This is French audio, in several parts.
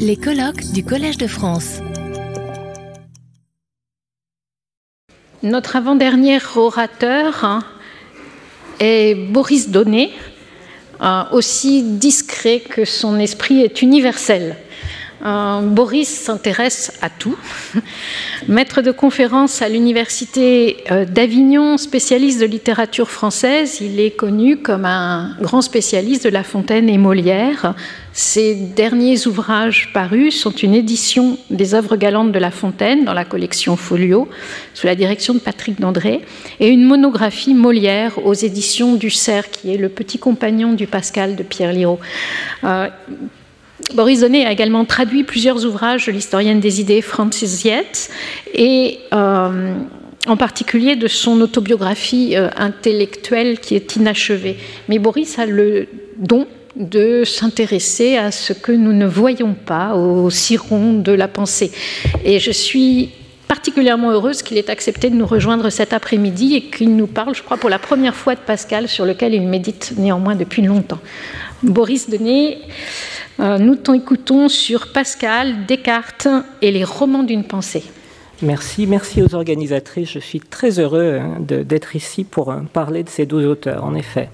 Les colloques du Collège de France. Notre avant-dernier orateur hein, est Boris Donnet, euh, aussi discret que son esprit est universel. Euh, Boris s'intéresse à tout. Maître de conférence à l'université euh, d'Avignon, spécialiste de littérature française, il est connu comme un grand spécialiste de La Fontaine et Molière. Ses derniers ouvrages parus sont une édition des œuvres galantes de La Fontaine dans la collection Folio, sous la direction de Patrick Dandré, et une monographie Molière aux éditions du Cerf, qui est le petit compagnon du Pascal de Pierre Liraud. Euh, Boris Donnet a également traduit plusieurs ouvrages de l'historienne des idées Francis Yates et euh, en particulier de son autobiographie euh, intellectuelle qui est inachevée. Mais Boris a le don de s'intéresser à ce que nous ne voyons pas, au ciron de la pensée. Et je suis particulièrement heureuse qu'il ait accepté de nous rejoindre cet après-midi et qu'il nous parle, je crois, pour la première fois de Pascal, sur lequel il médite néanmoins depuis longtemps. Boris Donnet euh, nous t'écoutons sur Pascal, Descartes et les romans d'une pensée. Merci, merci aux organisatrices. Je suis très heureux hein, d'être ici pour euh, parler de ces deux auteurs, en effet.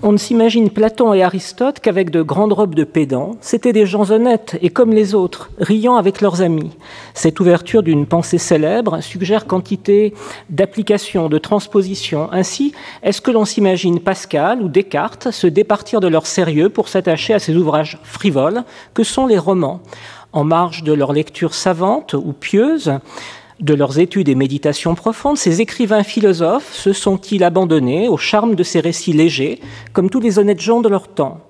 On ne s'imagine Platon et Aristote qu'avec de grandes robes de pédants. C'étaient des gens honnêtes et comme les autres, riant avec leurs amis. Cette ouverture d'une pensée célèbre suggère quantité d'applications, de transpositions. Ainsi, est-ce que l'on s'imagine Pascal ou Descartes se départir de leur sérieux pour s'attacher à ces ouvrages frivoles que sont les romans? En marge de leur lecture savante ou pieuse, de leurs études et méditations profondes, ces écrivains philosophes se sont-ils abandonnés au charme de ces récits légers, comme tous les honnêtes gens de leur temps?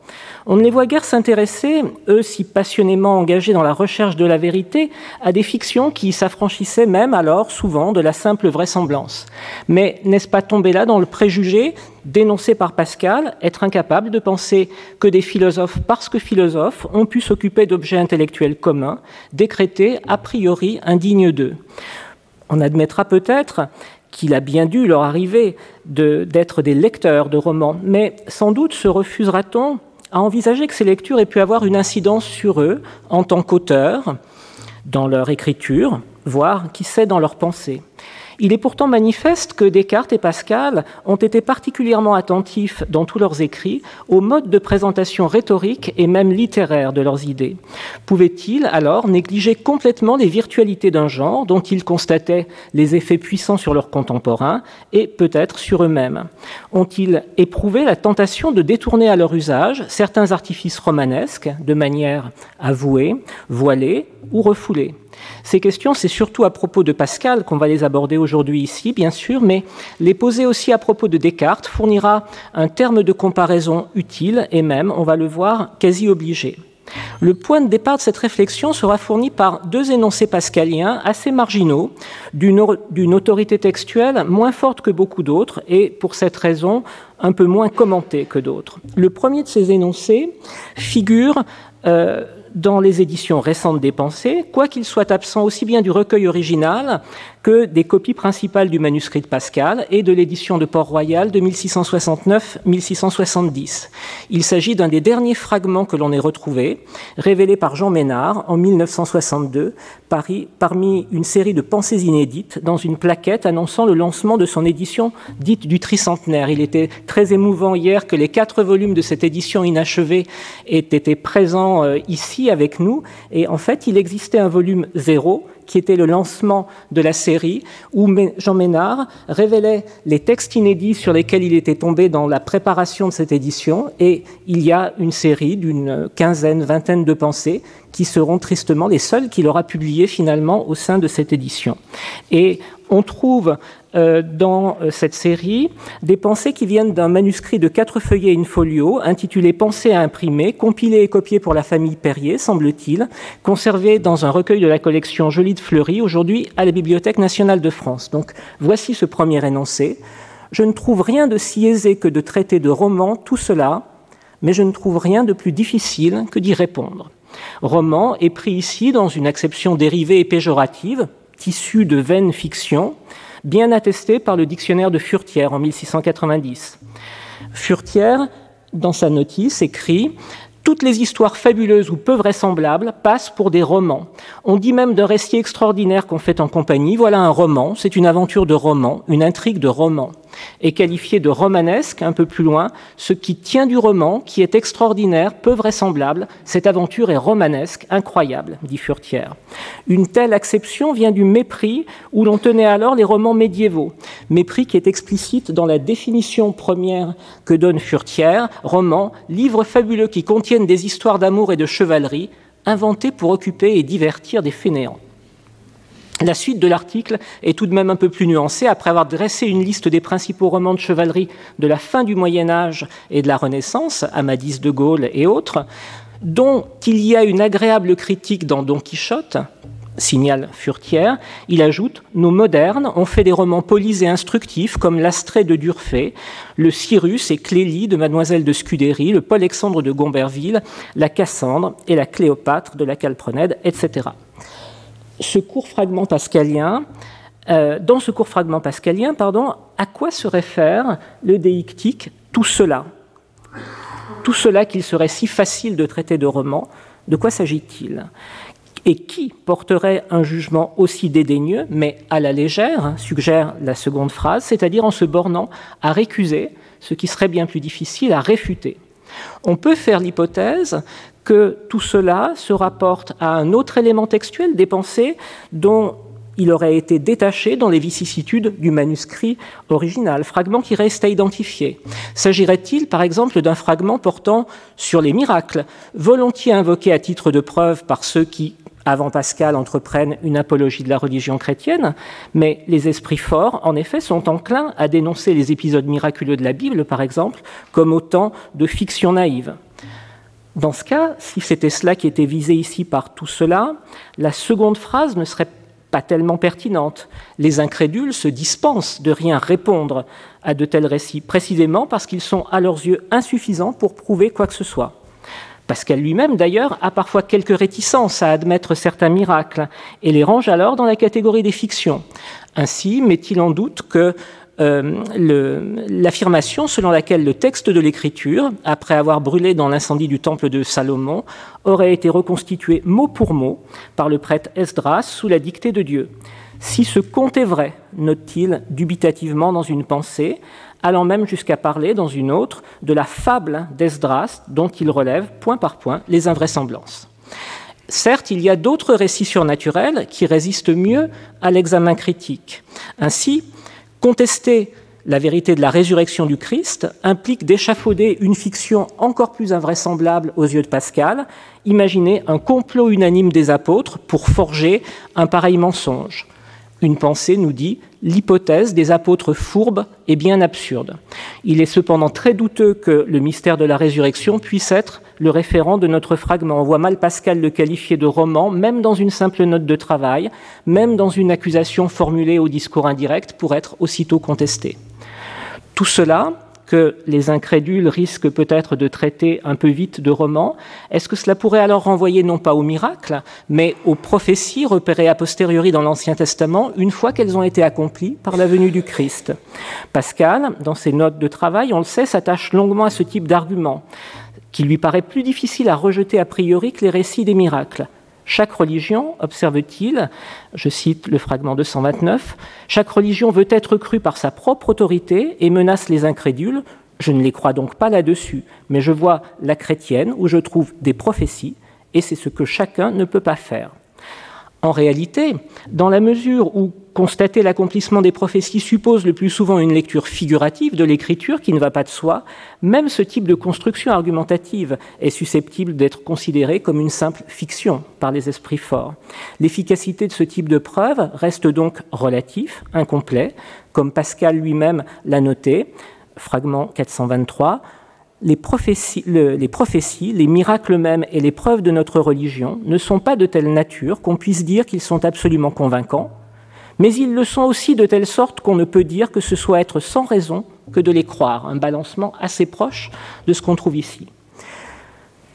On ne les voit guère s'intéresser, eux si passionnément engagés dans la recherche de la vérité, à des fictions qui s'affranchissaient même alors souvent de la simple vraisemblance. Mais n'est-ce pas tomber là dans le préjugé dénoncé par Pascal, être incapable de penser que des philosophes, parce que philosophes, ont pu s'occuper d'objets intellectuels communs, décrétés a priori indignes d'eux? On admettra peut-être qu'il a bien dû leur arriver d'être des lecteurs de romans, mais sans doute se refusera-t-on à envisager que ces lectures aient pu avoir une incidence sur eux en tant qu'auteurs, dans leur écriture, voire, qui sait, dans leur pensée. Il est pourtant manifeste que Descartes et Pascal ont été particulièrement attentifs dans tous leurs écrits au mode de présentation rhétorique et même littéraire de leurs idées. Pouvaient-ils alors négliger complètement les virtualités d'un genre dont ils constataient les effets puissants sur leurs contemporains et peut-être sur eux-mêmes? Ont-ils éprouvé la tentation de détourner à leur usage certains artifices romanesques de manière avouée, voilée ou refoulée? Ces questions, c'est surtout à propos de Pascal qu'on va les aborder aujourd'hui ici, bien sûr, mais les poser aussi à propos de Descartes fournira un terme de comparaison utile et même, on va le voir, quasi obligé. Le point de départ de cette réflexion sera fourni par deux énoncés pascaliens assez marginaux, d'une autorité textuelle moins forte que beaucoup d'autres et, pour cette raison, un peu moins commentés que d'autres. Le premier de ces énoncés figure euh, dans les éditions récentes des Pensées, quoiqu'il soit absent aussi bien du recueil original que des copies principales du manuscrit de Pascal et de l'édition de Port-Royal de 1669-1670. Il s'agit d'un des derniers fragments que l'on ait retrouvé, révélé par Jean Ménard en 1962 parmi une série de pensées inédites dans une plaquette annonçant le lancement de son édition dite du tricentenaire. Il était très émouvant hier que les quatre volumes de cette édition inachevée aient été présents euh, ici avec nous et en fait il existait un volume zéro qui était le lancement de la série, où Jean Ménard révélait les textes inédits sur lesquels il était tombé dans la préparation de cette édition, et il y a une série d'une quinzaine, vingtaine de pensées qui seront tristement les seules qu'il aura publiées finalement au sein de cette édition. Et on trouve euh, dans euh, cette série des pensées qui viennent d'un manuscrit de quatre feuillets in folio intitulé Pensées à imprimer, compilé et copié pour la famille Perrier, semble-t-il, conservé dans un recueil de la collection Jolie de Fleury, aujourd'hui à la Bibliothèque nationale de France. Donc voici ce premier énoncé. Je ne trouve rien de si aisé que de traiter de roman tout cela, mais je ne trouve rien de plus difficile que d'y répondre. Roman est pris ici dans une acception dérivée et péjorative, tissue de vaines fictions, bien attesté par le dictionnaire de Furtière en 1690. Furtière, dans sa notice, écrit toutes les histoires fabuleuses ou peu vraisemblables passent pour des romans. On dit même d'un récit extraordinaire qu'on fait en compagnie, voilà un roman, c'est une aventure de roman, une intrigue de roman est qualifié de romanesque un peu plus loin, ce qui tient du roman, qui est extraordinaire, peu vraisemblable. Cette aventure est romanesque, incroyable, dit Furtière. Une telle acception vient du mépris où l'on tenait alors les romans médiévaux. Mépris qui est explicite dans la définition première que donne Furtière, roman, livre fabuleux qui contiennent des histoires d'amour et de chevalerie, inventés pour occuper et divertir des fainéants. La suite de l'article est tout de même un peu plus nuancée. Après avoir dressé une liste des principaux romans de chevalerie de la fin du Moyen Âge et de la Renaissance, Amadis de Gaulle et autres, dont il y a une agréable critique dans Don Quichotte, signale Furtière, il ajoute Nos modernes ont fait des romans polis et instructifs comme L'Astrée de Durfé, Le Cyrus et Clélie de Mademoiselle de Scudéry, Le Paul-Alexandre de Gomberville, La Cassandre et La Cléopâtre de la Calprenède, etc ce court fragment pascalien, euh, dans ce court fragment pascalien, pardon, à quoi se réfère le déictique tout cela? Tout cela qu'il serait si facile de traiter de roman, de quoi s'agit-il? Et qui porterait un jugement aussi dédaigneux, mais à la légère, suggère la seconde phrase, c'est-à-dire en se bornant à récuser ce qui serait bien plus difficile à réfuter? On peut faire l'hypothèse que tout cela se rapporte à un autre élément textuel des pensées dont il aurait été détaché dans les vicissitudes du manuscrit original, fragment qui reste à identifier. S'agirait-il, par exemple, d'un fragment portant sur les miracles, volontiers invoqué à titre de preuve par ceux qui, avant Pascal, entreprennent une apologie de la religion chrétienne, mais les esprits forts, en effet, sont enclins à dénoncer les épisodes miraculeux de la Bible, par exemple, comme autant de fictions naïves? Dans ce cas, si c'était cela qui était visé ici par tout cela, la seconde phrase ne serait pas tellement pertinente. Les incrédules se dispensent de rien répondre à de tels récits, précisément parce qu'ils sont à leurs yeux insuffisants pour prouver quoi que ce soit. Pascal lui-même, d'ailleurs, a parfois quelques réticences à admettre certains miracles et les range alors dans la catégorie des fictions. Ainsi met-il en doute que euh, l'affirmation selon laquelle le texte de l'Écriture, après avoir brûlé dans l'incendie du temple de Salomon, aurait été reconstitué mot pour mot par le prêtre Esdras sous la dictée de Dieu. Si ce conte est vrai, note-t-il dubitativement dans une pensée, allant même jusqu'à parler dans une autre de la fable d'Esdras dont il relève point par point les invraisemblances. Certes, il y a d'autres récits surnaturels qui résistent mieux à l'examen critique. Ainsi, Contester la vérité de la résurrection du Christ implique d'échafauder une fiction encore plus invraisemblable aux yeux de Pascal, imaginer un complot unanime des apôtres pour forger un pareil mensonge. Une pensée nous dit l'hypothèse des apôtres fourbes est bien absurde. Il est cependant très douteux que le mystère de la résurrection puisse être le référent de notre fragment. On voit mal Pascal le qualifier de roman, même dans une simple note de travail, même dans une accusation formulée au discours indirect pour être aussitôt contestée. Tout cela, que les incrédules risquent peut-être de traiter un peu vite de roman, est-ce que cela pourrait alors renvoyer non pas au miracle, mais aux prophéties repérées a posteriori dans l'Ancien Testament une fois qu'elles ont été accomplies par la venue du Christ? Pascal, dans ses notes de travail, on le sait, s'attache longuement à ce type d'argument, qui lui paraît plus difficile à rejeter a priori que les récits des miracles. Chaque religion, observe-t-il, je cite le fragment 229, chaque religion veut être crue par sa propre autorité et menace les incrédules. Je ne les crois donc pas là-dessus, mais je vois la chrétienne où je trouve des prophéties, et c'est ce que chacun ne peut pas faire. En réalité, dans la mesure où constater l'accomplissement des prophéties suppose le plus souvent une lecture figurative de l'écriture qui ne va pas de soi, même ce type de construction argumentative est susceptible d'être considéré comme une simple fiction par les esprits forts. L'efficacité de ce type de preuve reste donc relatif, incomplet, comme Pascal lui-même l'a noté, fragment 423 les prophéties, les les miracles mêmes et les preuves de notre religion ne sont pas de telle nature qu'on puisse dire qu'ils sont absolument convaincants, mais ils le sont aussi de telle sorte qu'on ne peut dire que ce soit être sans raison que de les croire, un balancement assez proche de ce qu'on trouve ici.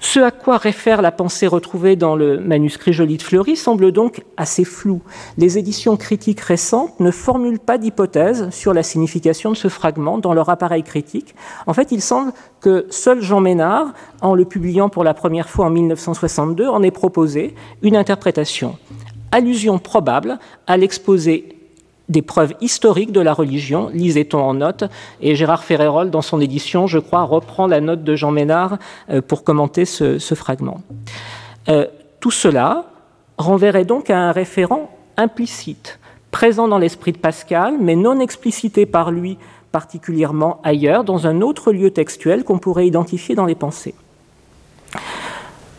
Ce à quoi réfère la pensée retrouvée dans le manuscrit Joly de Fleury semble donc assez flou. Les éditions critiques récentes ne formulent pas d'hypothèse sur la signification de ce fragment dans leur appareil critique. En fait, il semble que seul Jean Ménard, en le publiant pour la première fois en 1962, en ait proposé une interprétation. Allusion probable à l'exposé des preuves historiques de la religion, lisait-on en note, et Gérard Ferrérol, dans son édition, je crois, reprend la note de Jean Ménard euh, pour commenter ce, fragment. Euh, tout cela renverrait donc à un référent implicite, présent dans l'esprit de Pascal, mais non explicité par lui particulièrement ailleurs, dans un autre lieu textuel qu'on pourrait identifier dans les pensées.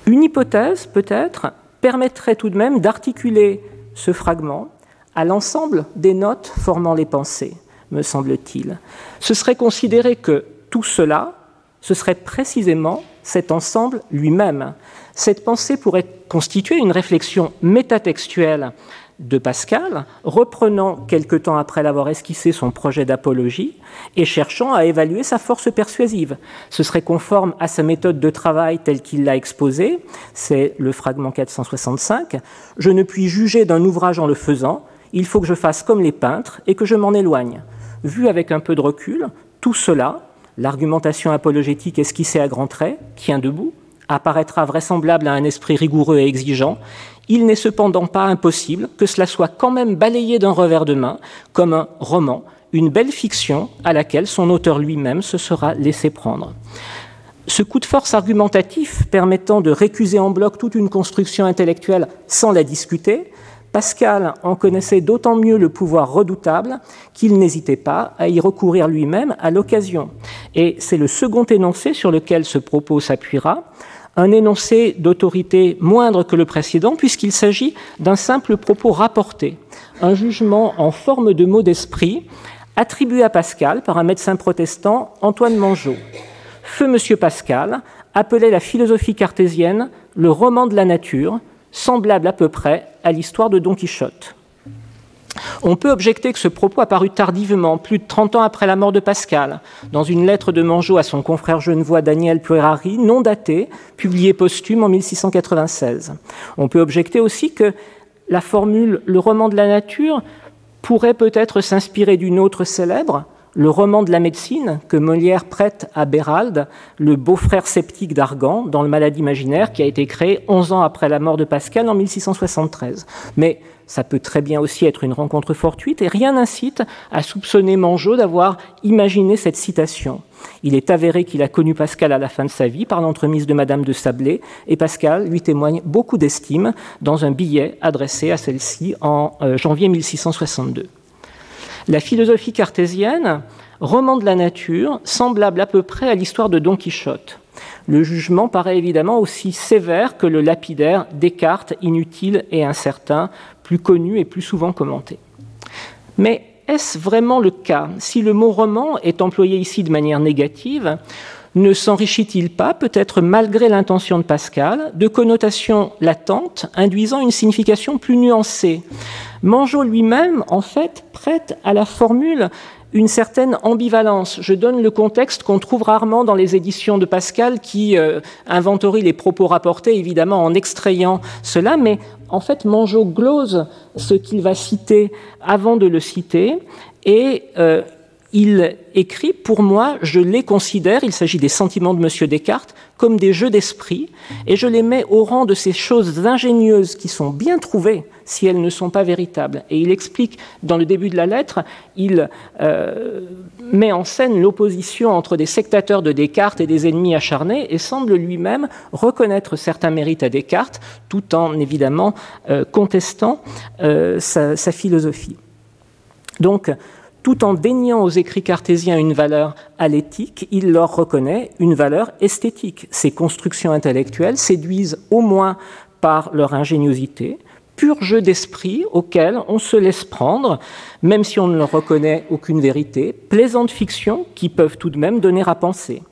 Une hypothèse, peut-être, permettrait tout de même d'articuler ce fragment à l'ensemble des notes formant les pensées, me semble-t-il. Ce serait considérer que tout cela, ce serait précisément cet ensemble lui-même. Cette pensée pourrait constituer une réflexion métatextuelle de Pascal, reprenant quelque temps après l'avoir esquissé son projet d'apologie et cherchant à évaluer sa force persuasive. Ce serait conforme à sa méthode de travail telle qu'il l'a exposée, c'est le fragment 465. Je ne puis juger d'un ouvrage en le faisant, il faut que je fasse comme les peintres et que je m'en éloigne. Vu avec un peu de recul, tout cela, l'argumentation apologétique esquissée à grands traits, tient debout, apparaîtra vraisemblable à un esprit rigoureux et exigeant, il n'est cependant pas impossible que cela soit quand même balayé d'un revers de main, comme un roman, une belle fiction à laquelle son auteur lui-même se sera laissé prendre. Ce coup de force argumentatif permettant de récuser en bloc toute une construction intellectuelle sans la discuter Pascal en connaissait d'autant mieux le pouvoir redoutable qu'il n'hésitait pas à y recourir lui-même à l'occasion. Et c'est le second énoncé sur lequel ce propos s'appuiera, un énoncé d'autorité moindre que le précédent, puisqu'il s'agit d'un simple propos rapporté, un jugement en forme de mot d'esprit attribué à Pascal par un médecin protestant, Antoine Mangeot. Feu Monsieur Pascal appelait la philosophie cartésienne le roman de la nature, semblable à peu près à l'histoire de Don Quichotte. On peut objecter que ce propos a paru tardivement, plus de 30 ans après la mort de Pascal, dans une lettre de Mangeot à son confrère genevois Daniel Puerari, non datée, publiée posthume en 1696. On peut objecter aussi que la formule le roman de la nature pourrait peut-être s'inspirer d'une autre célèbre, le roman de la médecine que Molière prête à Bérald, le beau-frère sceptique d'Argan, dans le Malade imaginaire, qui a été créé 11 ans après la mort de Pascal en 1673. Mais ça peut très bien aussi être une rencontre fortuite et rien n'incite à soupçonner Mangeot d'avoir imaginé cette citation. Il est avéré qu'il a connu Pascal à la fin de sa vie par l'entremise de Madame de Sablé et Pascal lui témoigne beaucoup d'estime dans un billet adressé à celle-ci en euh, janvier 1662. La philosophie cartésienne, roman de la nature, semblable à peu près à l'histoire de Don Quichotte. Le jugement paraît évidemment aussi sévère que le lapidaire Descartes, inutile et incertain, plus connu et plus souvent commenté. Mais est-ce vraiment le cas? Si le mot roman est employé ici de manière négative, ne s'enrichit-il pas, peut-être malgré l'intention de Pascal, de connotations latentes induisant une signification plus nuancée? Mangeot lui-même, en fait, prête à la formule une certaine ambivalence. Je donne le contexte qu'on trouve rarement dans les éditions de Pascal qui euh, inventorie les propos rapportés, évidemment en extrayant cela, mais en fait, Mangeot glose ce qu'il va citer avant de le citer et euh, il écrit, pour moi, je les considère, il s'agit des sentiments de M. Descartes, comme des jeux d'esprit, et je les mets au rang de ces choses ingénieuses qui sont bien trouvées si elles ne sont pas véritables. Et il explique, dans le début de la lettre, il euh, met en scène l'opposition entre des sectateurs de Descartes et des ennemis acharnés, et semble lui-même reconnaître certains mérites à Descartes, tout en évidemment euh, contestant euh, sa, sa philosophie. Donc, tout en déniant aux écrits cartésiens une valeur à l'éthique, il leur reconnaît une valeur esthétique. Ces constructions intellectuelles séduisent au moins par leur ingéniosité, pur jeu d'esprit auquel on se laisse prendre, même si on ne leur reconnaît aucune vérité, plaisantes fictions qui peuvent tout de même donner à penser.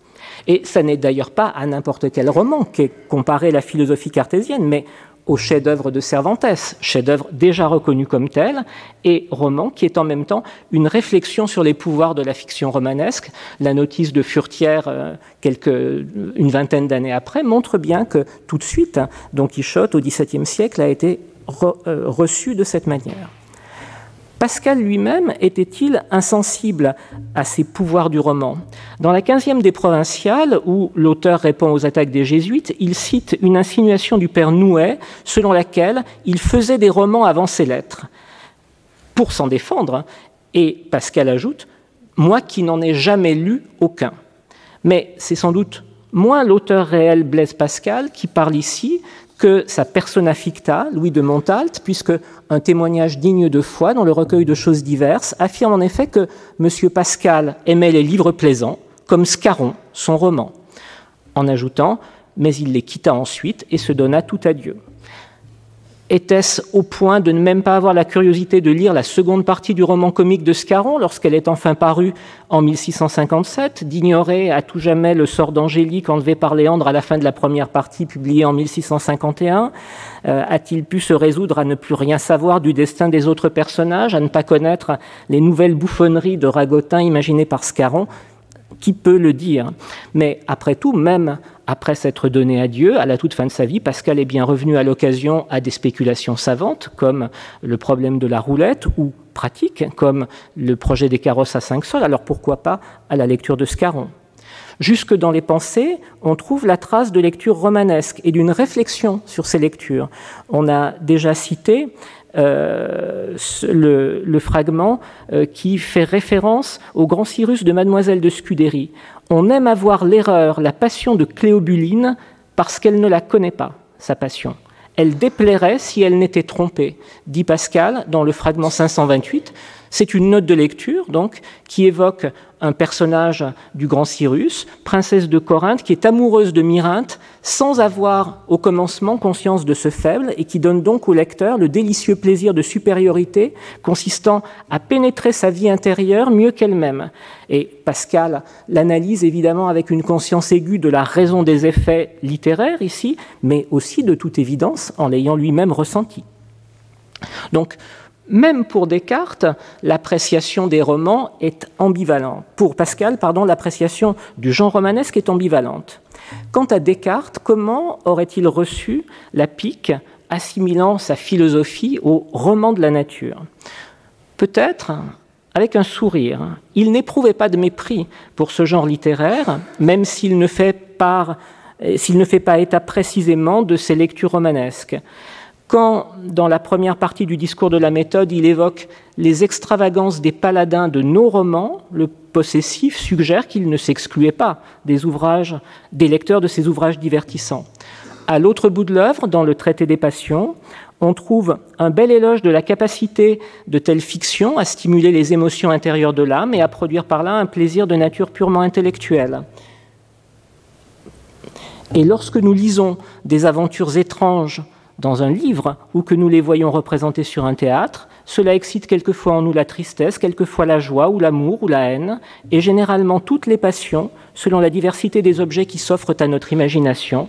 Et ça n'est d'ailleurs pas à n'importe quel roman qu'est comparée la philosophie cartésienne, mais au chef-d'œuvre de Cervantes, chef-d'œuvre déjà reconnu comme tel, et roman qui est en même temps une réflexion sur les pouvoirs de la fiction romanesque. La notice de Furtière, euh, une vingtaine d'années après, montre bien que tout de suite, Don Quichotte au XVIIe siècle a été euh, reçu de cette manière. Pascal lui-même était-il insensible à ces pouvoirs du roman? Dans la 15e des provinciales, où l'auteur répond aux attaques des jésuites, il cite une insinuation du père Nouet selon laquelle il faisait des romans avant ses lettres pour s'en défendre. Et Pascal ajoute Moi qui n'en ai jamais lu aucun. Mais c'est sans doute moins l'auteur réel Blaise Pascal qui parle ici que sa persona ficta, Louis de Montalt, puisque un témoignage digne de foi dans le recueil de choses diverses affirme en effet que M. Pascal aimait les livres plaisants, comme Scarron, son roman, en ajoutant Mais il les quitta ensuite et se donna tout à Dieu. Était-ce au point de ne même pas avoir la curiosité de lire la seconde partie du roman comique de Scarron lorsqu'elle est enfin parue en 1657, d'ignorer à tout jamais le sort d'Angélique enlevé par Léandre à la fin de la première partie publiée en 1651 euh, A-t-il pu se résoudre à ne plus rien savoir du destin des autres personnages, à ne pas connaître les nouvelles bouffonneries de Ragotin imaginées par Scarron? Qui peut le dire? Mais après tout, même après s'être donné à Dieu, à la toute fin de sa vie, Pascal est bien revenu à l'occasion à des spéculations savantes, comme le problème de la roulette, ou pratiques, comme le projet des carrosses à cinq sols. Alors pourquoi pas à la lecture de Scarron Jusque dans les pensées, on trouve la trace de lectures romanesques et d'une réflexion sur ces lectures. On a déjà cité euh, le, fragment euh, qui fait référence au grand Cyrus de Mademoiselle de Scudéry. On aime avoir l'erreur, la passion de Cléobuline parce qu'elle ne la connaît pas, sa passion. Elle déplairait si elle n'était trompée, dit Pascal dans le fragment 528. C'est une note de lecture, donc, qui évoque un personnage du grand Cyrus, princesse de Corinthe, qui est amoureuse de Myrinthe, sans avoir au commencement conscience de ce faible, et qui donne donc au lecteur le délicieux plaisir de supériorité consistant à pénétrer sa vie intérieure mieux qu'elle-même. Et Pascal l'analyse évidemment avec une conscience aiguë de la raison des effets littéraires ici, mais aussi de toute évidence en l'ayant lui-même ressenti. Donc, même pour Descartes, l'appréciation des romans est ambivalente. Pour Pascal, pardon, l'appréciation du genre romanesque est ambivalente. Quant à Descartes, comment aurait-il reçu la pique assimilant sa philosophie au roman de la nature? Peut-être avec un sourire. Il n'éprouvait pas de mépris pour ce genre littéraire, même s'il ne fait pas, s'il ne fait pas état précisément de ses lectures romanesques. Quand, dans la première partie du discours de la méthode, il évoque les extravagances des paladins de nos romans, le possessif suggère qu'il ne s'excluait pas des ouvrages, des lecteurs de ces ouvrages divertissants. À l'autre bout de l'œuvre, dans le traité des passions, on trouve un bel éloge de la capacité de telle fiction à stimuler les émotions intérieures de l'âme et à produire par là un plaisir de nature purement intellectuelle. Et lorsque nous lisons des aventures étranges dans un livre ou que nous les voyons représentés sur un théâtre, cela excite quelquefois en nous la tristesse, quelquefois la joie ou l'amour ou la haine, et généralement toutes les passions, selon la diversité des objets qui s'offrent à notre imagination.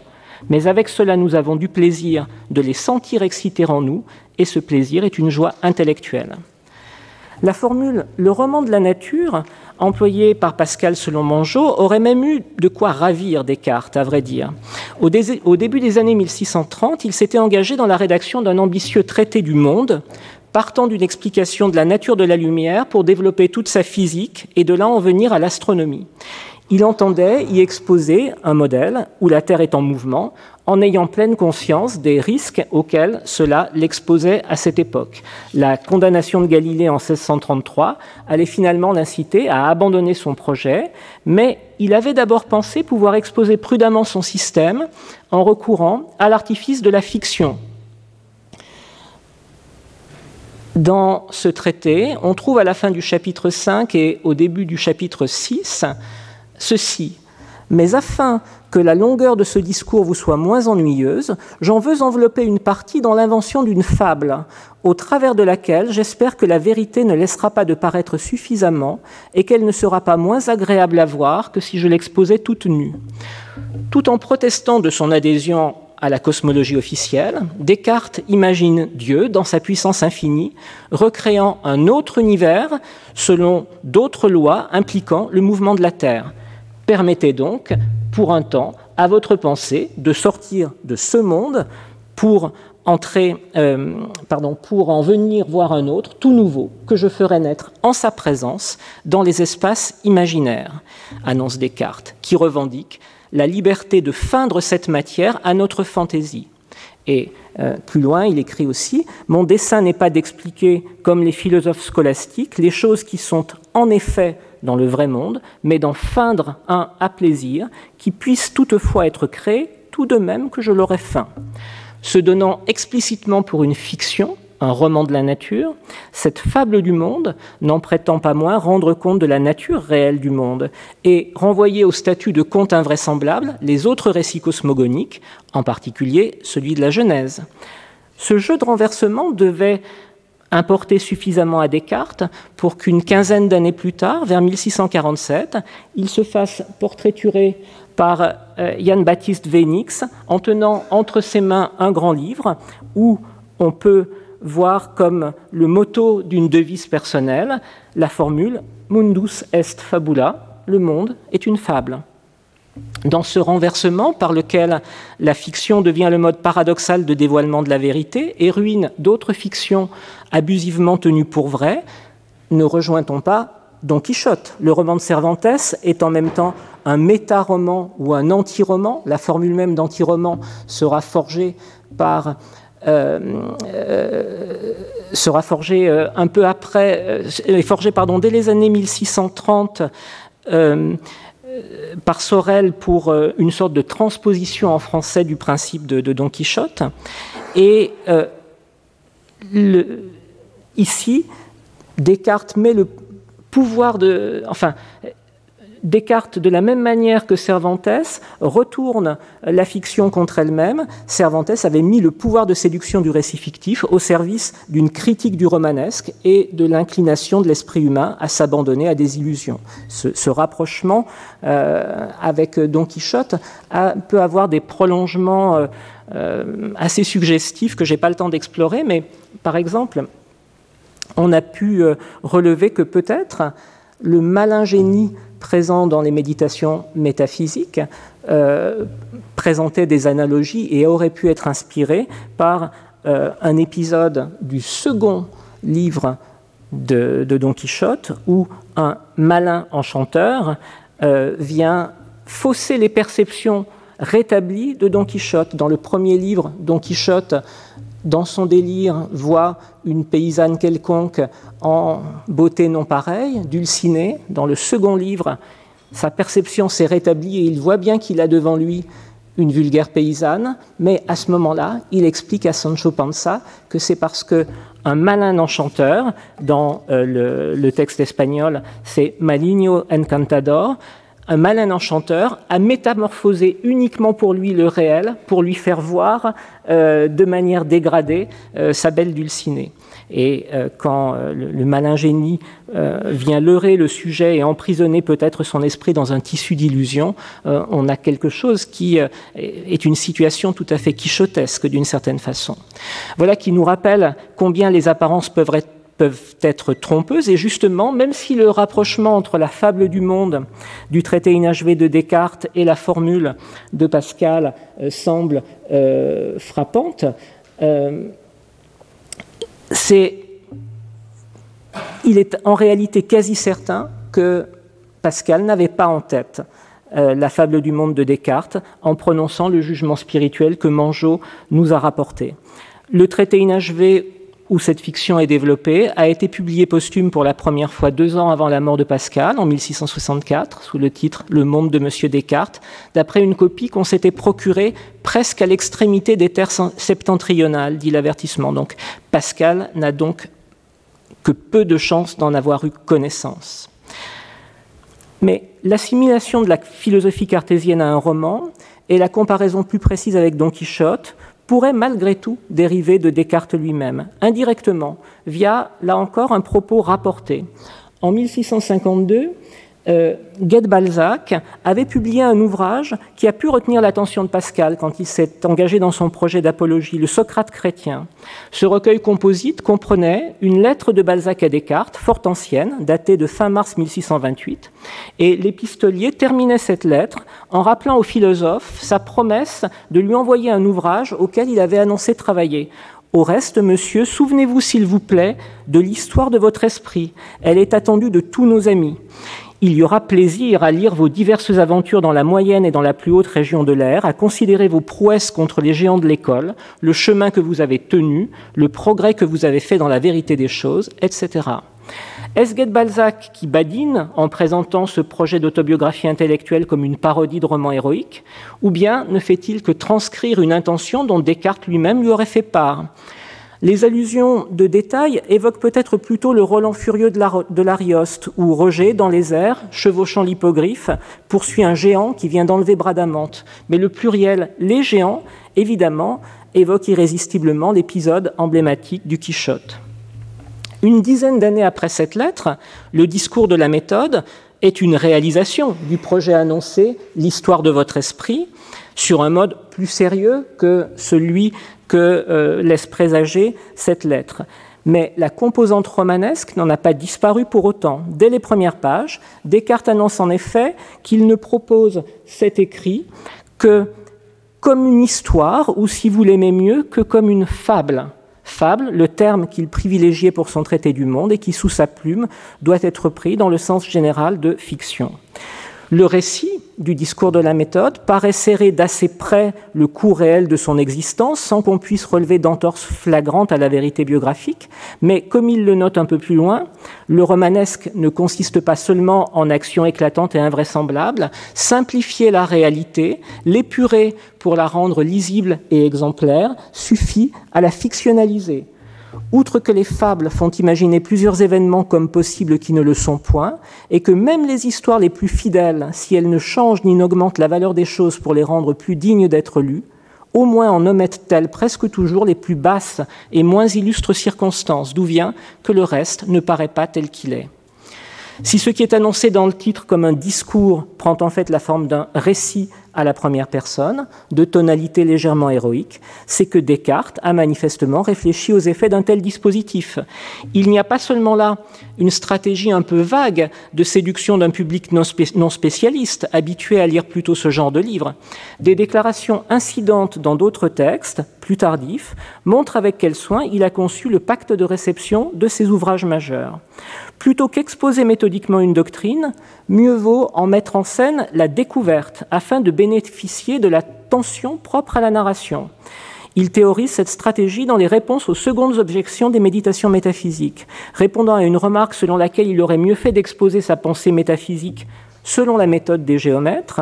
Mais avec cela, nous avons du plaisir de les sentir exciter en nous, et ce plaisir est une joie intellectuelle. La formule le roman de la nature, employée par Pascal selon Mongeau, aurait même eu de quoi ravir Descartes, à vrai dire. Au, début des années 1630, il s'était engagé dans la rédaction d'un ambitieux traité du monde, partant d'une explication de la nature de la lumière pour développer toute sa physique et de là en venir à l'astronomie. Il entendait y exposer un modèle où la Terre est en mouvement, en ayant pleine conscience des risques auxquels cela l'exposait à cette époque. La condamnation de Galilée en 1633 allait finalement l'inciter à abandonner son projet, mais il avait d'abord pensé pouvoir exposer prudemment son système en recourant à l'artifice de la fiction. Dans ce traité, on trouve à la fin du chapitre 5 et au début du chapitre 6 ceci. Mais afin que la longueur de ce discours vous soit moins ennuyeuse, j'en veux envelopper une partie dans l'invention d'une fable, au travers de laquelle j'espère que la vérité ne laissera pas de paraître suffisamment et qu'elle ne sera pas moins agréable à voir que si je l'exposais toute nue. Tout en protestant de son adhésion à la cosmologie officielle, Descartes imagine Dieu dans sa puissance infinie, recréant un autre univers selon d'autres lois impliquant le mouvement de la Terre. Permettez donc, pour un temps, à votre pensée de sortir de ce monde pour entrer, euh, pour en venir voir un autre, tout nouveau, que je ferai naître en sa présence dans les espaces imaginaires, annonce Descartes, qui revendique la liberté de feindre cette matière à notre fantaisie. Et euh, plus loin, il écrit aussi Mon dessein n'est pas d'expliquer, comme les philosophes scolastiques, les choses qui sont en effet dans le vrai monde, mais d'en feindre un à plaisir qui puisse toutefois être créé tout de même que je l'aurais feint se donnant explicitement pour une fiction, un roman de la nature, cette fable du monde n'en prétend pas moins rendre compte de la nature réelle du monde et renvoyer au statut de conte invraisemblable les autres récits cosmogoniques, en particulier celui de la Genèse. Ce jeu de renversement devait importer suffisamment à Descartes pour qu'une quinzaine d'années plus tard, vers 1647, il se fasse portraiturer par Jan euh, Baptiste Vénix en tenant entre ses mains un grand livre où on peut voir comme le motto d'une devise personnelle la formule Mundus est fabula, le monde est une fable. Dans ce renversement par lequel la fiction devient le mode paradoxal de dévoilement de la vérité et ruine d'autres fictions abusivement tenues pour vraies, ne rejoint-on pas Don Quichotte? Le roman de Cervantes est en même temps un méta-roman ou un anti-roman. La formule même d'anti-roman sera forgée euh, euh, sera euh, un peu après, forgée pardon, dès les années 1630 par Sorel pour une sorte de transposition en français du principe de, Don Quichotte. Et ici, Descartes met le pouvoir de. Enfin, Descartes, de la même manière que Cervantes, retourne la fiction contre elle-même. Cervantes avait mis le pouvoir de séduction du récit fictif au service d'une critique du romanesque et de l'inclination de l'esprit humain à s'abandonner à des illusions. Ce, rapprochement euh, avec Don Quichotte peut avoir des prolongements euh, euh, assez suggestifs que je n'ai pas le temps d'explorer, mais par exemple, on a pu relever que peut-être le malin génie présent dans les méditations métaphysiques euh, présentait des analogies et aurait pu être inspiré par euh, un épisode du second livre de, Don Quichotte où un malin enchanteur euh, vient fausser les perceptions rétablies de Don Quichotte. Dans le premier livre, Don Quichotte dans son délire, voit une paysanne quelconque en beauté non pareille, dulcinée. Dans le second livre, sa perception s'est rétablie et il voit bien qu'il a devant lui une vulgaire paysanne, mais à ce moment-là, il explique à Sancho Panza que c'est parce que un malin enchanteur, dans euh, le, le, texte espagnol, c'est Maligno Encantador, un malin enchanteur a métamorphosé uniquement pour lui le réel, pour lui faire voir euh, de manière dégradée euh, sa belle Dulcinée. Et euh, quand le, malin génie vient leurrer le sujet et emprisonner peut-être son esprit dans un tissu d'illusion, on a quelque chose qui est une situation tout à fait quichotesque d'une certaine façon. Voilà qui nous rappelle combien les apparences peuvent être peuvent être trompeuses. Et justement, même si le rapprochement entre la fable du monde du traité inachevé de Descartes et la formule de Pascal euh, semble euh, frappante, euh, il est en réalité quasi certain que Pascal n'avait pas en tête la fable du monde de Descartes en prononçant le jugement spirituel que Manjot nous a rapporté. Le traité inachevé où cette fiction est développée, a été publiée posthume pour la première fois deux ans avant la mort de Pascal, en 1664, sous le titre Le monde de Monsieur Descartes, d'après une copie qu'on s'était procurée presque à l'extrémité des terres septentrionales, dit l'avertissement. Donc Pascal n'a donc que peu de chances d'en avoir eu connaissance. Mais l'assimilation de la philosophie cartésienne à un roman et la comparaison plus précise avec Don Quichotte pourrait malgré tout dériver de Descartes lui-même, indirectement, via, là encore, un propos rapporté. En 1652, euh, Balzac avait publié un ouvrage qui a pu retenir l'attention de Pascal quand il s'est engagé dans son projet d'apologie, le Socrate chrétien. Ce recueil composite comprenait une lettre de Balzac à Descartes, fort ancienne, datée de fin mars 1628, et l'épistolier terminait cette lettre en rappelant au philosophe sa promesse de lui envoyer un ouvrage auquel il avait annoncé travailler. Au reste, monsieur, souvenez-vous, s'il vous plaît, de l'histoire de votre esprit. Elle est attendue de tous nos amis. Il y aura plaisir à lire vos diverses aventures dans la moyenne et dans la plus haute région de l'air, à considérer vos prouesses contre les géants de l'école, le chemin que vous avez tenu, le progrès que vous avez fait dans la vérité des choses, etc. Est-ce Balzac qui badine en présentant ce projet d'autobiographie intellectuelle comme une parodie de roman héroïque Ou bien ne fait-il que transcrire une intention dont Descartes lui-même lui aurait fait part? Les allusions de détail évoquent peut-être plutôt le Roland furieux de l'Arioste, où Roger, dans les airs, chevauchant l'hippogriffe, poursuit un géant qui vient d'enlever Bradamante. Mais le pluriel les géants, évidemment, évoque irrésistiblement l'épisode emblématique du Quichotte. Une dizaine d'années après cette lettre, le discours de la méthode est une réalisation du projet annoncé L'histoire de votre esprit, sur un mode plus sérieux que celui que euh, laisse présager cette lettre. Mais la composante romanesque n'en a pas disparu pour autant. Dès les premières pages, Descartes annonce en effet qu'il ne propose cet écrit que comme une histoire, ou si vous l'aimez mieux, que comme une fable. Fable, le terme qu'il privilégiait pour son traité du monde et qui, sous sa plume, doit être pris dans le sens général de fiction. Le récit du discours de la méthode paraît serrer d'assez près le cours réel de son existence sans qu'on puisse relever d'entorse flagrante à la vérité biographique, mais comme il le note un peu plus loin, le romanesque ne consiste pas seulement en actions éclatantes et invraisemblables, simplifier la réalité, l'épurer pour la rendre lisible et exemplaire, suffit à la fictionnaliser. Outre que les fables font imaginer plusieurs événements comme possibles qui ne le sont point, et que même les histoires les plus fidèles, si elles ne changent ni n'augmentent la valeur des choses pour les rendre plus dignes d'être lues, au moins en omettent-elles presque toujours les plus basses et moins illustres circonstances, d'où vient que le reste ne paraît pas tel qu'il est. Si ce qui est annoncé dans le titre comme un discours prend en fait la forme d'un récit à la première personne, de tonalité légèrement héroïque, c'est que Descartes a manifestement réfléchi aux effets d'un tel dispositif. Il n'y a pas seulement là une stratégie un peu vague de séduction d'un public non, spécialiste, habitué à lire plutôt ce genre de livres. Des déclarations incidentes dans d'autres textes, plus tardifs, montrent avec quel soin il a conçu le pacte de réception de ses ouvrages majeurs. Plutôt qu'exposer méthodiquement une doctrine, mieux vaut en mettre en scène la découverte afin de bénéficier de la tension propre à la narration. Il théorise cette stratégie dans les réponses aux secondes objections des méditations métaphysiques, répondant à une remarque selon laquelle il aurait mieux fait d'exposer sa pensée métaphysique selon la méthode des géomètres.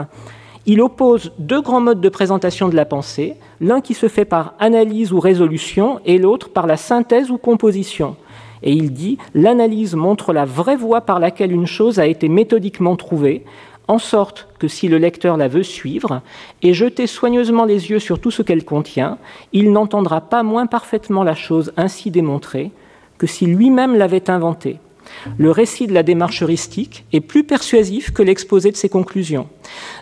Il oppose deux grands modes de présentation de la pensée, l'un qui se fait par analyse ou résolution et l'autre par la synthèse ou composition. Et il dit l'analyse montre la vraie voie par laquelle une chose a été méthodiquement trouvée, en sorte que si le lecteur la veut suivre et jeter soigneusement les yeux sur tout ce qu'elle contient, il n'entendra pas moins parfaitement la chose ainsi démontrée que si lui-même l'avait inventée. Le récit de la démarche heuristique est plus persuasif que l'exposé de ses conclusions.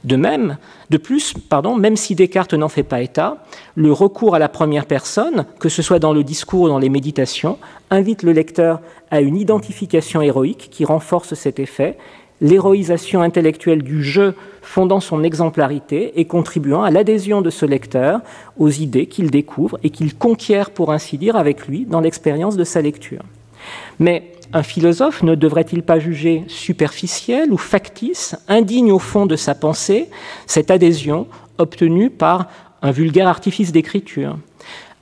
De même, de plus, pardon, même si Descartes n'en fait pas état, le recours à la première personne, que ce soit dans le discours ou dans les méditations, invite le lecteur à une identification héroïque qui renforce cet effet, l'héroïsation intellectuelle du jeu fondant son exemplarité et contribuant à l'adhésion de ce lecteur aux idées qu'il découvre et qu'il conquiert, pour ainsi dire, avec lui dans l'expérience de sa lecture. Mais un philosophe ne devrait-il pas juger superficiel ou factice, indigne au fond de sa pensée, cette adhésion obtenue par un vulgaire artifice d'écriture?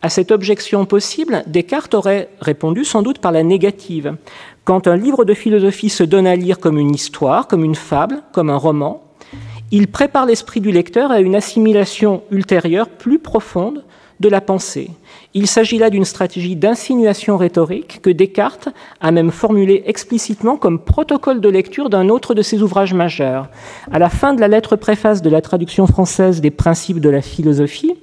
À cette objection possible, Descartes aurait répondu sans doute par la négative. Quand un livre de philosophie se donne à lire comme une histoire, comme une fable, comme un roman, il prépare l'esprit du lecteur à une assimilation ultérieure plus profonde de la pensée. Il s'agit là d'une stratégie d'insinuation rhétorique que Descartes a même formulée explicitement comme protocole de lecture d'un autre de ses ouvrages majeurs. À la fin de la lettre préface de la traduction française des principes de la philosophie,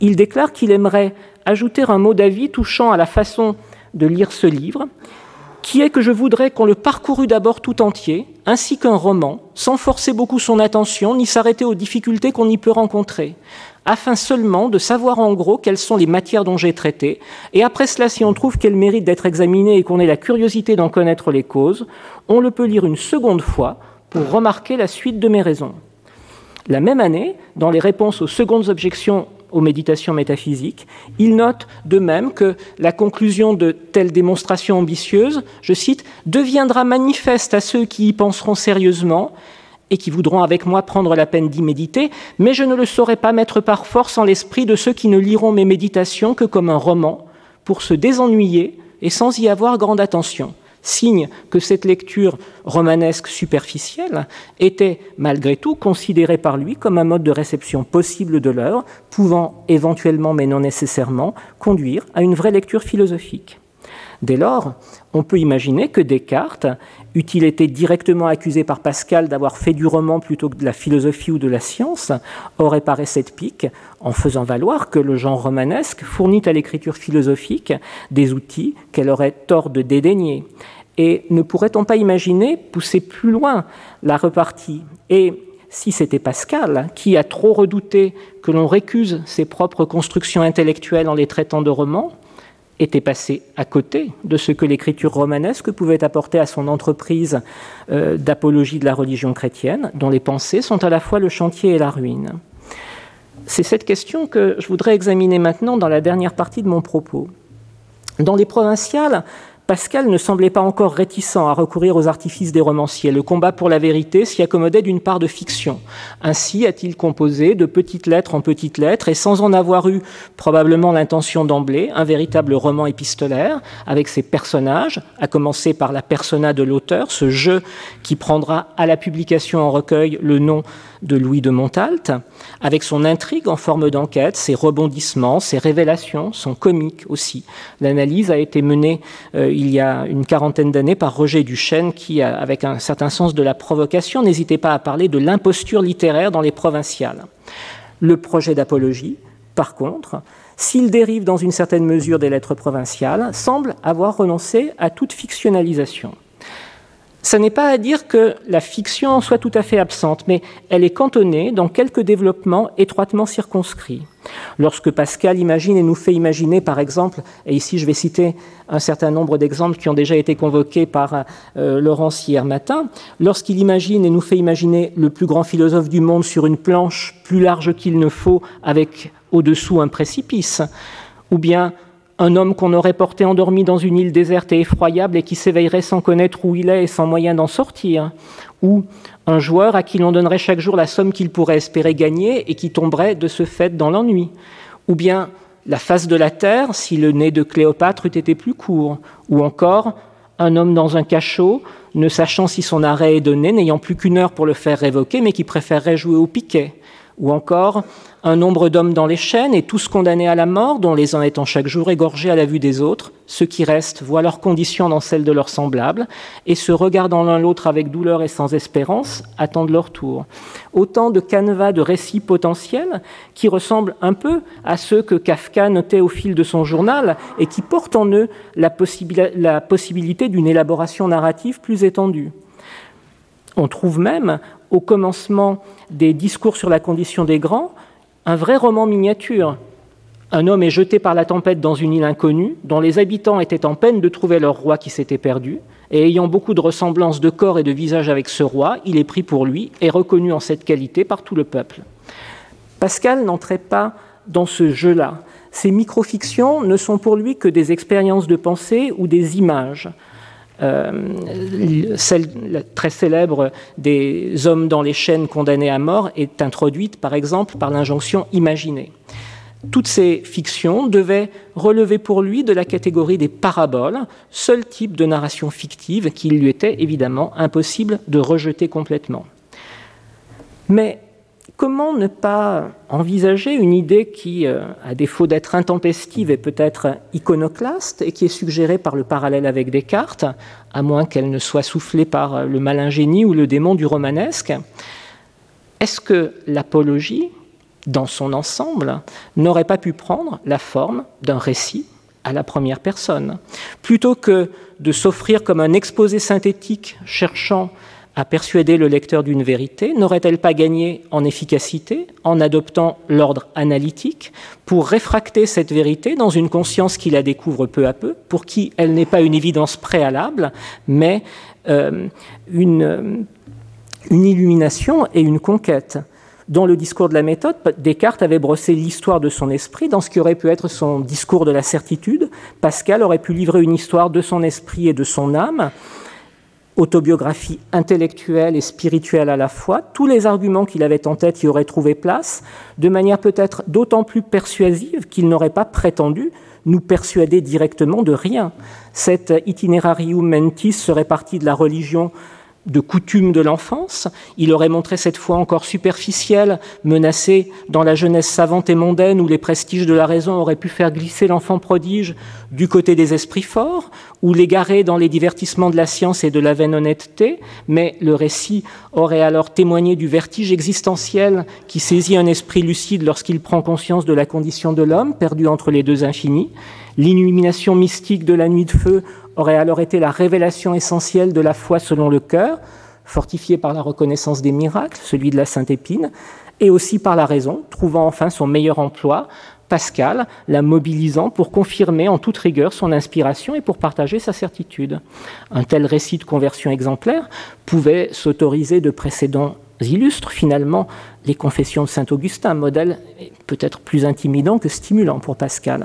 il déclare qu'il aimerait ajouter un mot d'avis touchant à la façon de lire ce livre, qui est que je voudrais qu'on le parcourût d'abord tout entier, ainsi qu'un roman, sans forcer beaucoup son attention, ni s'arrêter aux difficultés qu'on y peut rencontrer, afin seulement de savoir en gros quelles sont les matières dont j'ai traité, et après cela, si on trouve qu'elles méritent d'être examinées et qu'on ait la curiosité d'en connaître les causes, on le peut lire une seconde fois pour remarquer la suite de mes raisons. La même année, dans les réponses aux secondes objections aux méditations métaphysiques. Il note de même que la conclusion de telle démonstration ambitieuse, je cite, deviendra manifeste à ceux qui y penseront sérieusement et qui voudront avec moi prendre la peine d'y méditer, mais je ne le saurais pas mettre par force en l'esprit de ceux qui ne liront mes méditations que comme un roman, pour se désennuyer et sans y avoir grande attention signe que cette lecture romanesque superficielle était malgré tout considérée par lui comme un mode de réception possible de l'œuvre, pouvant éventuellement, mais non nécessairement, conduire à une vraie lecture philosophique. Dès lors, on peut imaginer que Descartes, eût-il été directement accusé par Pascal d'avoir fait du roman plutôt que de la philosophie ou de la science, aurait paré cette pique en faisant valoir que le genre romanesque fournit à l'écriture philosophique des outils qu'elle aurait tort de dédaigner. Et ne pourrait-on pas imaginer pousser plus loin la repartie? Et si c'était Pascal qui a trop redouté que l'on récuse ses propres constructions intellectuelles en les traitant de romans, était passé à côté de ce que l'écriture romanesque pouvait apporter à son entreprise euh, d'apologie de la religion chrétienne, dont les pensées sont à la fois le chantier et la ruine. C'est cette question que je voudrais examiner maintenant dans la dernière partie de mon propos. Dans les provinciales, Pascal ne semblait pas encore réticent à recourir aux artifices des romanciers. Le combat pour la vérité s'y accommodait d'une part de fiction. Ainsi a-t-il composé de petites lettres en petites lettres, et sans en avoir eu probablement l'intention d'emblée, un véritable roman épistolaire, avec ses personnages, à commencer par la persona de l'auteur, ce jeu qui prendra à la publication en recueil le nom de Louis de Montalt, avec son intrigue en forme d'enquête, ses rebondissements, ses révélations, son comique aussi. L'analyse a été menée euh, il y a une quarantaine d'années par Roger Duchesne, qui, avec un certain sens de la provocation, n'hésitait pas à parler de l'imposture littéraire dans les provinciales. Le projet d'apologie, par contre, s'il dérive dans une certaine mesure des lettres provinciales, semble avoir renoncé à toute fictionnalisation. Ce n'est pas à dire que la fiction soit tout à fait absente, mais elle est cantonnée dans quelques développements étroitement circonscrits. Lorsque Pascal imagine et nous fait imaginer, par exemple, et ici je vais citer un certain nombre d'exemples qui ont déjà été convoqués par euh, Laurence hier matin, lorsqu'il imagine et nous fait imaginer le plus grand philosophe du monde sur une planche plus large qu'il ne faut, avec au-dessous un précipice, ou bien un homme qu'on aurait porté endormi dans une île déserte et effroyable et qui s'éveillerait sans connaître où il est et sans moyen d'en sortir, ou un joueur à qui l'on donnerait chaque jour la somme qu'il pourrait espérer gagner et qui tomberait de ce fait dans l'ennui, ou bien la face de la terre si le nez de Cléopâtre eût été plus court, ou encore un homme dans un cachot, ne sachant si son arrêt est donné, n'ayant plus qu'une heure pour le faire révoquer, mais qui préférerait jouer au piquet, ou encore un nombre d'hommes dans les chaînes et tous condamnés à la mort, dont les uns étant chaque jour égorgés à la vue des autres. Ceux qui restent voient leurs conditions dans celles de leurs semblables et se regardant l'un l'autre avec douleur et sans espérance, attendent leur tour. Autant de canevas de récits potentiels qui ressemblent un peu à ceux que Kafka notait au fil de son journal et qui portent en eux la, la possibilité d'une élaboration narrative plus étendue. On trouve même, au commencement des discours sur la condition des grands, un vrai roman miniature. Un homme est jeté par la tempête dans une île inconnue, dont les habitants étaient en peine de trouver leur roi qui s'était perdu, et ayant beaucoup de ressemblances de corps et de visage avec ce roi, il est pris pour lui et reconnu en cette qualité par tout le peuple. Pascal n'entrait pas dans ce jeu-là. Ces microfictions ne sont pour lui que des expériences de pensée ou des images. Euh, celle très célèbre des hommes dans les chaînes condamnés à mort est introduite par exemple par l'injonction imaginée. Toutes ces fictions devaient relever pour lui de la catégorie des paraboles, seul type de narration fictive qu'il lui était évidemment impossible de rejeter complètement. Mais comment ne pas envisager une idée qui, euh, à défaut d'être intempestive, est peut-être iconoclaste et qui est suggérée par le parallèle avec Descartes, à moins qu'elle ne soit soufflée par le malin génie ou le démon du romanesque Est-ce que l'apologie, dans son ensemble, n'aurait pas pu prendre la forme d'un récit à la première personne? Plutôt que de s'offrir comme un exposé synthétique cherchant à persuader le lecteur d'une vérité, n'aurait-elle pas gagné en efficacité en adoptant l'ordre analytique pour réfracter cette vérité dans une conscience qui la découvre peu à peu, pour qui elle n'est pas une évidence préalable, mais euh, une, une illumination et une conquête? Dans le discours de la méthode, Descartes avait brossé l'histoire de son esprit dans ce qui aurait pu être son discours de la certitude. Pascal aurait pu livrer une histoire de son esprit et de son âme, autobiographie intellectuelle et spirituelle à la fois. Tous les arguments qu'il avait en tête y auraient trouvé place, de manière peut-être d'autant plus persuasive qu'il n'aurait pas prétendu nous persuader directement de rien. Cet itinerarium mentis serait parti de la religion de coutume de l'enfance. Il aurait montré cette foi encore superficielle, menacée dans la jeunesse savante et mondaine où les prestiges de la raison auraient pu faire glisser l'enfant prodige du côté des esprits forts, ou l'égarer dans les divertissements de la science et de la vaine honnêteté, mais le récit aurait alors témoigné du vertige existentiel qui saisit un esprit lucide lorsqu'il prend conscience de la condition de l'homme perdu entre les deux infinis. L'illumination mystique de la nuit de feu aurait alors été la révélation essentielle de la foi selon le cœur, fortifiée par la reconnaissance des miracles, celui de la Sainte Épine, et aussi par la raison, trouvant enfin son meilleur emploi, Pascal, la mobilisant pour confirmer en toute rigueur son inspiration et pour partager sa certitude. Un tel récit de conversion exemplaire pouvait s'autoriser de précédents illustres, finalement, les confessions de saint Augustin, modèle peut-être plus intimidant que stimulant pour Pascal.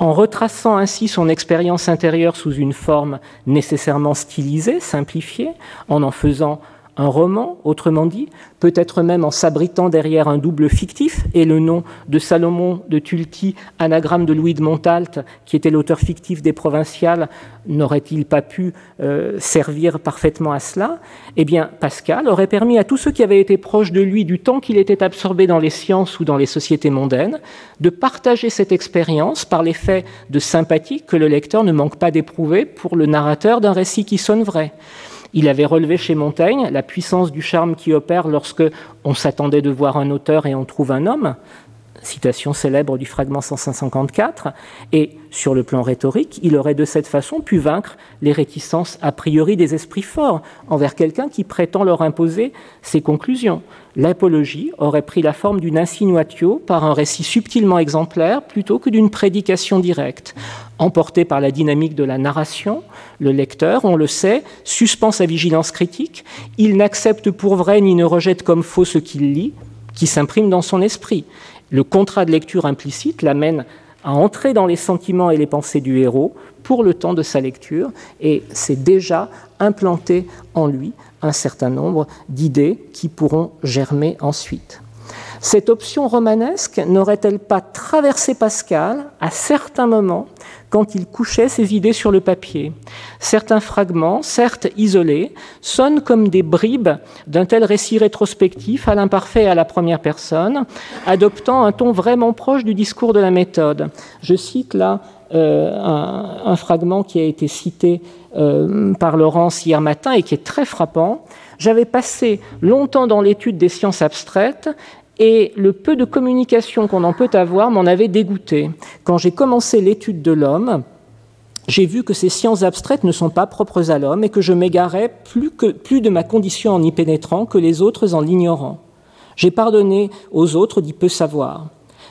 En retraçant ainsi son expérience intérieure sous une forme nécessairement stylisée, simplifiée, en en faisant un roman, autrement dit, peut-être même en s'abritant derrière un double fictif, et le nom de Salomon de Tulti, anagramme de Louis de Montalte, qui était l'auteur fictif des Provinciales, n'aurait-il pas pu euh, servir parfaitement à cela? Eh bien, Pascal aurait permis à tous ceux qui avaient été proches de lui du temps qu'il était absorbé dans les sciences ou dans les sociétés mondaines, de partager cette expérience par l'effet de sympathie que le lecteur ne manque pas d'éprouver pour le narrateur d'un récit qui sonne vrai. Il avait relevé chez Montaigne la puissance du charme qui opère lorsque on s'attendait de voir un auteur et on trouve un homme, citation célèbre du fragment 154, et sur le plan rhétorique, il aurait de cette façon pu vaincre les réticences a priori des esprits forts envers quelqu'un qui prétend leur imposer ses conclusions. L'apologie aurait pris la forme d'une insinuatio par un récit subtilement exemplaire plutôt que d'une prédication directe. Emporté par la dynamique de la narration, le lecteur, on le sait, suspend sa vigilance critique, il n'accepte pour vrai ni ne rejette comme faux ce qu'il lit, qui s'imprime dans son esprit. Le contrat de lecture implicite l'amène à entrer dans les sentiments et les pensées du héros pour le temps de sa lecture, et c'est déjà implanté en lui un certain nombre d'idées qui pourront germer ensuite. Cette option romanesque n'aurait-elle pas traversé Pascal à certains moments quand il couchait ses idées sur le papier Certains fragments, certes isolés, sonnent comme des bribes d'un tel récit rétrospectif à l'imparfait et à la première personne, adoptant un ton vraiment proche du discours de la méthode. Je cite là euh, un, fragment qui a été cité euh, par Laurence hier matin et qui est très frappant. J'avais passé longtemps dans l'étude des sciences abstraites et le peu de communication qu'on en peut avoir m'en avait dégoûté. Quand j'ai commencé l'étude de l'homme, j'ai vu que ces sciences abstraites ne sont pas propres à l'homme et que je m'égarais plus, de ma condition en y pénétrant que les autres en l'ignorant. J'ai pardonné aux autres d'y peu savoir.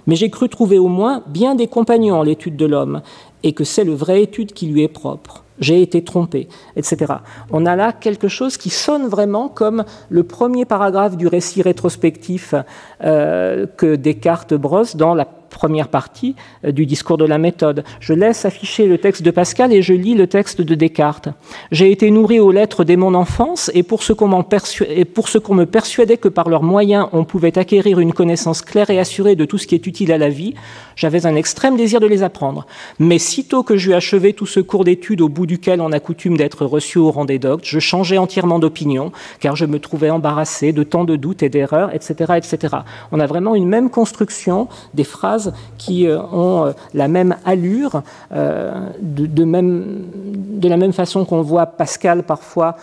Mais j'ai cru trouver au moins bien des compagnons en l'étude de l'homme, et que c'est le vrai étude qui lui est propre j'ai été trompé, etc. On a là quelque chose qui sonne vraiment comme le premier paragraphe du récit rétrospectif euh, que Descartes brosse dans la première partie euh, du discours de la méthode. Je laisse afficher le texte de Pascal et je lis le texte de Descartes. J'ai été nourri aux lettres dès mon enfance et pour ce qu'on me persuadait que par leurs moyens on pouvait acquérir une connaissance claire et assurée de tout ce qui est utile à la vie, j'avais un extrême désir de les apprendre. Mais sitôt que j'eus achevé tout ce cours d'études au bout duquel on a coutume d'être reçu au rang des doctes, je changeais entièrement d'opinion car je me trouvais embarrassé de tant de doutes et d'erreurs, etc., etc. On a vraiment une même construction des phrases qui euh, ont euh, la même allure, de, même, de, la même façon qu'on voit Pascal parfois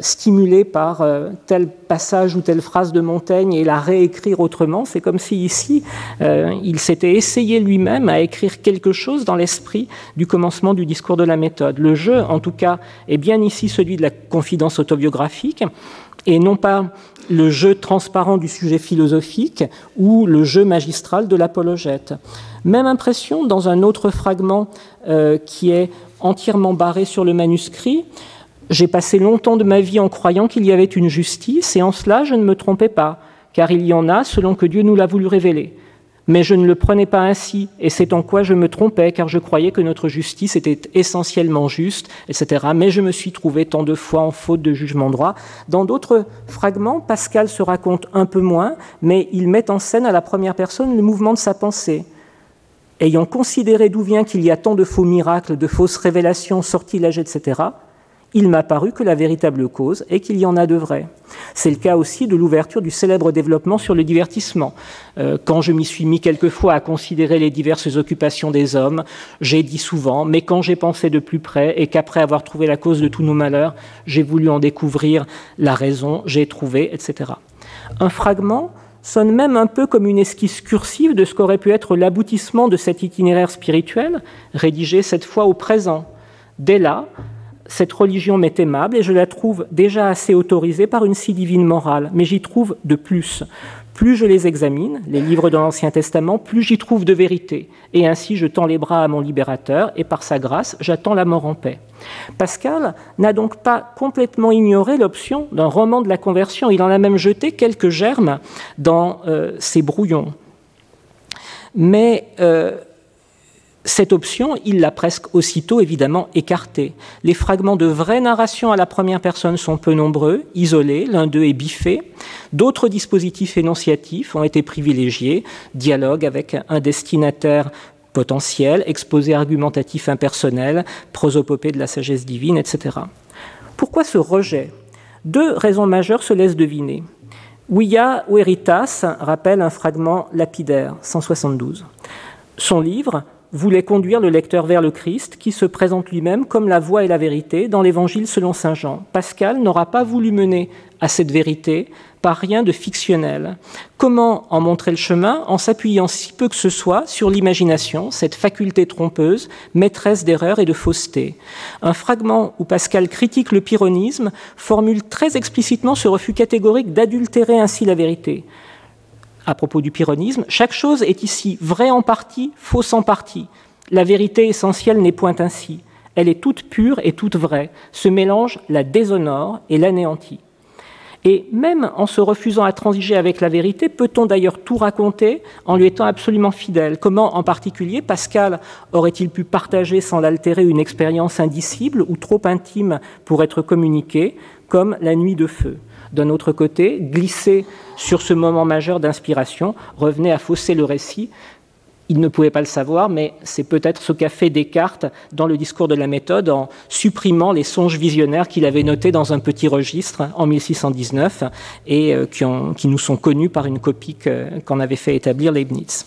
stimulé par tel passage ou telle phrase de Montaigne et la réécrire autrement. C'est comme si ici, il s'était essayé lui-même à écrire quelque chose dans l'esprit du commencement du discours de la méthode. Le jeu, en tout cas, est bien ici celui de la confidence autobiographique et non pas le jeu transparent du sujet philosophique ou le jeu magistral de l'apologète. Même impression dans un autre fragment euh, qui est entièrement barré sur le manuscrit. J'ai passé longtemps de ma vie en croyant qu'il y avait une justice, et en cela je ne me trompais pas, car il y en a selon que Dieu nous l'a voulu révéler mais je ne le prenais pas ainsi, et c'est en quoi je me trompais, car je croyais que notre justice était essentiellement juste, etc. Mais je me suis trouvé tant de fois en faute de jugement droit. Dans d'autres fragments, Pascal se raconte un peu moins, mais il met en scène à la première personne le mouvement de sa pensée. Ayant considéré d'où vient qu'il y a tant de faux miracles, de fausses révélations, sortilèges, etc., il m'a paru que la véritable cause est qu'il y en a de vrais. C'est le cas aussi de l'ouverture du célèbre développement sur le divertissement. Euh, quand je m'y suis mis quelquefois à considérer les diverses occupations des hommes, j'ai dit souvent, mais quand j'ai pensé de plus près et qu'après avoir trouvé la cause de tous nos malheurs, j'ai voulu en découvrir la raison, j'ai trouvé, etc. Un fragment sonne même un peu comme une esquisse cursive de ce qu'aurait pu être l'aboutissement de cet itinéraire spirituel, rédigé cette fois au présent. Dès là, cette religion m'est aimable et je la trouve déjà assez autorisée par une si divine morale, mais j'y trouve de plus. Plus je les examine, les livres de l'Ancien Testament, plus j'y trouve de vérité. Et ainsi je tends les bras à mon libérateur et par sa grâce, j'attends la mort en paix. Pascal n'a donc pas complètement ignoré l'option d'un roman de la conversion. Il en a même jeté quelques germes dans euh, ses brouillons. Mais euh, cette option, il l'a presque aussitôt évidemment écartée. Les fragments de vraie narration à la première personne sont peu nombreux, isolés, l'un d'eux est biffé. D'autres dispositifs énonciatifs ont été privilégiés, dialogue avec un destinataire potentiel, exposé argumentatif impersonnel, prosopopée de la sagesse divine, etc. Pourquoi ce rejet? Deux raisons majeures se laissent deviner. Ouya Veritas rappelle un fragment lapidaire, 172. Son livre, voulait conduire le lecteur vers le Christ, qui se présente lui-même comme la voie et la vérité dans l'Évangile selon Saint Jean. Pascal n'aura pas voulu mener à cette vérité par rien de fictionnel. Comment en montrer le chemin En s'appuyant si peu que ce soit sur l'imagination, cette faculté trompeuse, maîtresse d'erreurs et de fausseté. Un fragment où Pascal critique le pyrrhonisme formule très explicitement ce refus catégorique d'adultérer ainsi la vérité à propos du pyrrhonisme, chaque chose est ici vraie en partie, fausse en partie. La vérité essentielle n'est point ainsi. Elle est toute pure et toute vraie. Ce mélange la déshonore et l'anéantit. Et même en se refusant à transiger avec la vérité, peut-on d'ailleurs tout raconter en lui étant absolument fidèle? Comment, en particulier, Pascal aurait-il pu partager sans l'altérer une expérience indicible ou trop intime pour être communiquée, comme la nuit de feu? D'un autre côté, glisser sur ce moment majeur d'inspiration revenait à fausser le récit. Il ne pouvait pas le savoir, mais c'est peut-être ce qu'a fait Descartes dans le discours de la méthode en supprimant les songes visionnaires qu'il avait notés dans un petit registre en 1619 et euh, qui, nous sont connus par une copie qu'en avait fait établir Leibniz.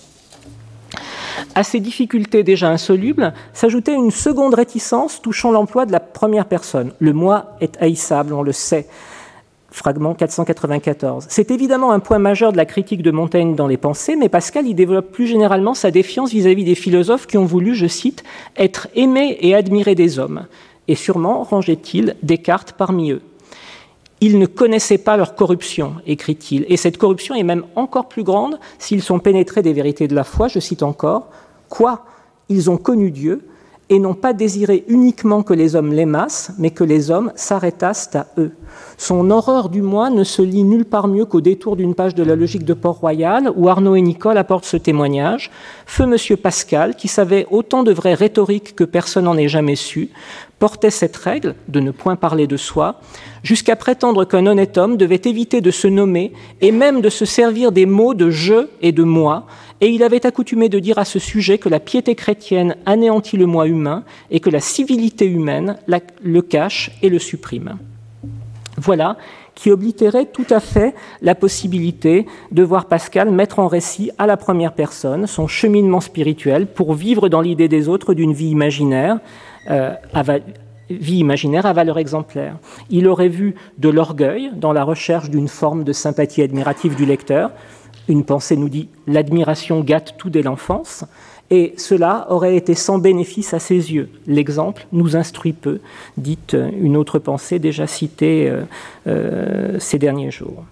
À ces difficultés déjà insolubles s'ajoutait une seconde réticence touchant l'emploi de la première personne. Le moi est haïssable, on le sait fragment 494. C'est évidemment un point majeur de la critique de Montaigne dans les pensées, mais Pascal y développe plus généralement sa défiance vis-à-vis des philosophes qui ont voulu, je cite, être aimés et admirés des hommes. Et sûrement rangeait-il Descartes parmi eux. Ils ne connaissaient pas leur corruption, écrit-il, et cette corruption est même encore plus grande s'ils sont pénétrés des vérités de la foi, je cite encore, quoi? Ils ont connu Dieu et n'ont pas désiré uniquement que les hommes l'aimassent, mais que les hommes s'arrêtassent à eux. Son horreur du moi ne se lit nulle part mieux qu'au détour d'une page de la logique de Port-Royal, où Arnaud et Nicole apportent ce témoignage. Feu Monsieur Pascal, qui savait autant de vraies rhétoriques que personne n'en ait jamais su, portait cette règle de ne point parler de soi, jusqu'à prétendre qu'un honnête homme devait éviter de se nommer et même de se servir des mots de je et de moi, et il avait accoutumé de dire à ce sujet que la piété chrétienne anéantit le moi humain et que la civilité humaine le cache et le supprime. Voilà qui oblitérait tout à fait la possibilité de voir Pascal mettre en récit à la première personne son cheminement spirituel pour vivre dans l'idée des autres d'une vie imaginaire, euh, vie imaginaire à valeur exemplaire. Il aurait vu de l'orgueil dans la recherche d'une forme de sympathie admirative du lecteur. Une pensée nous dit l'admiration gâte tout dès l'enfance et cela aurait été sans bénéfice à ses yeux. L'exemple nous instruit peu, dit une autre pensée déjà citée euh, euh, ces derniers jours.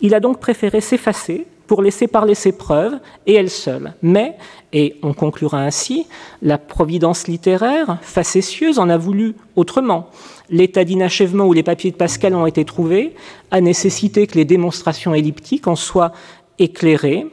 Il a donc préféré s'effacer pour laisser parler ses preuves, et elle seule. Mais, et on conclura ainsi, la providence littéraire, facétieuse, en a voulu autrement. L'état d'inachèvement où les papiers de Pascal ont été trouvés a nécessité que les démonstrations elliptiques en soient éclairées.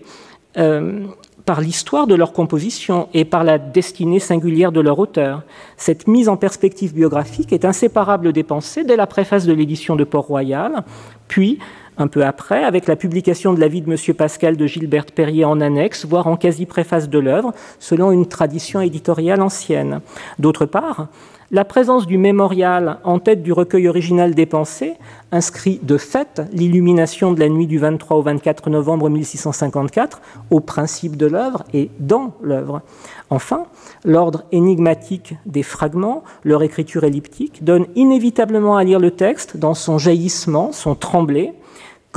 Euh, par l'histoire de leur composition et par la destinée singulière de leur auteur. Cette mise en perspective biographique est inséparable des pensées dès la préface de l'édition de Port-Royal, puis un peu après, avec la publication de la vie de M. Pascal de Gilbert Perrier en annexe, voire en quasi-préface de l'œuvre, selon une tradition éditoriale ancienne. D'autre part, la présence du mémorial en tête du recueil original des pensées inscrit de fait l'illumination de la nuit du 23 au 24 novembre 1654 au principe de l'œuvre et dans l'œuvre. Enfin, l'ordre énigmatique des fragments, leur écriture elliptique, donne inévitablement à lire le texte dans son jaillissement, son tremblé,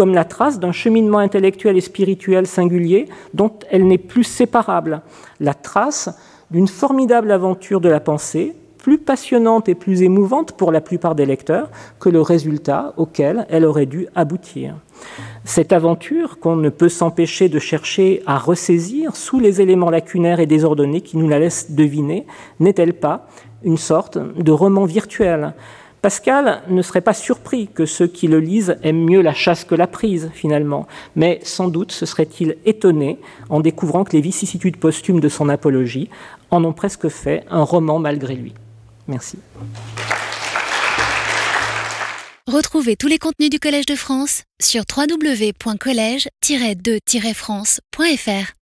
comme la trace d'un cheminement intellectuel et spirituel singulier dont elle n'est plus séparable, la trace d'une formidable aventure de la pensée, plus passionnante et plus émouvante pour la plupart des lecteurs que le résultat auquel elle aurait dû aboutir. Cette aventure qu'on ne peut s'empêcher de chercher à ressaisir sous les éléments lacunaires et désordonnés qui nous la laissent deviner, n'est-elle pas une sorte de roman virtuel? Pascal ne serait pas surpris que ceux qui le lisent aiment mieux la chasse que la prise, finalement, mais sans doute se serait-il étonné en découvrant que les vicissitudes posthumes de son apologie en ont presque fait un roman malgré lui. Merci. Retrouvez tous les contenus du Collège de France sur www.colège-2-france.fr.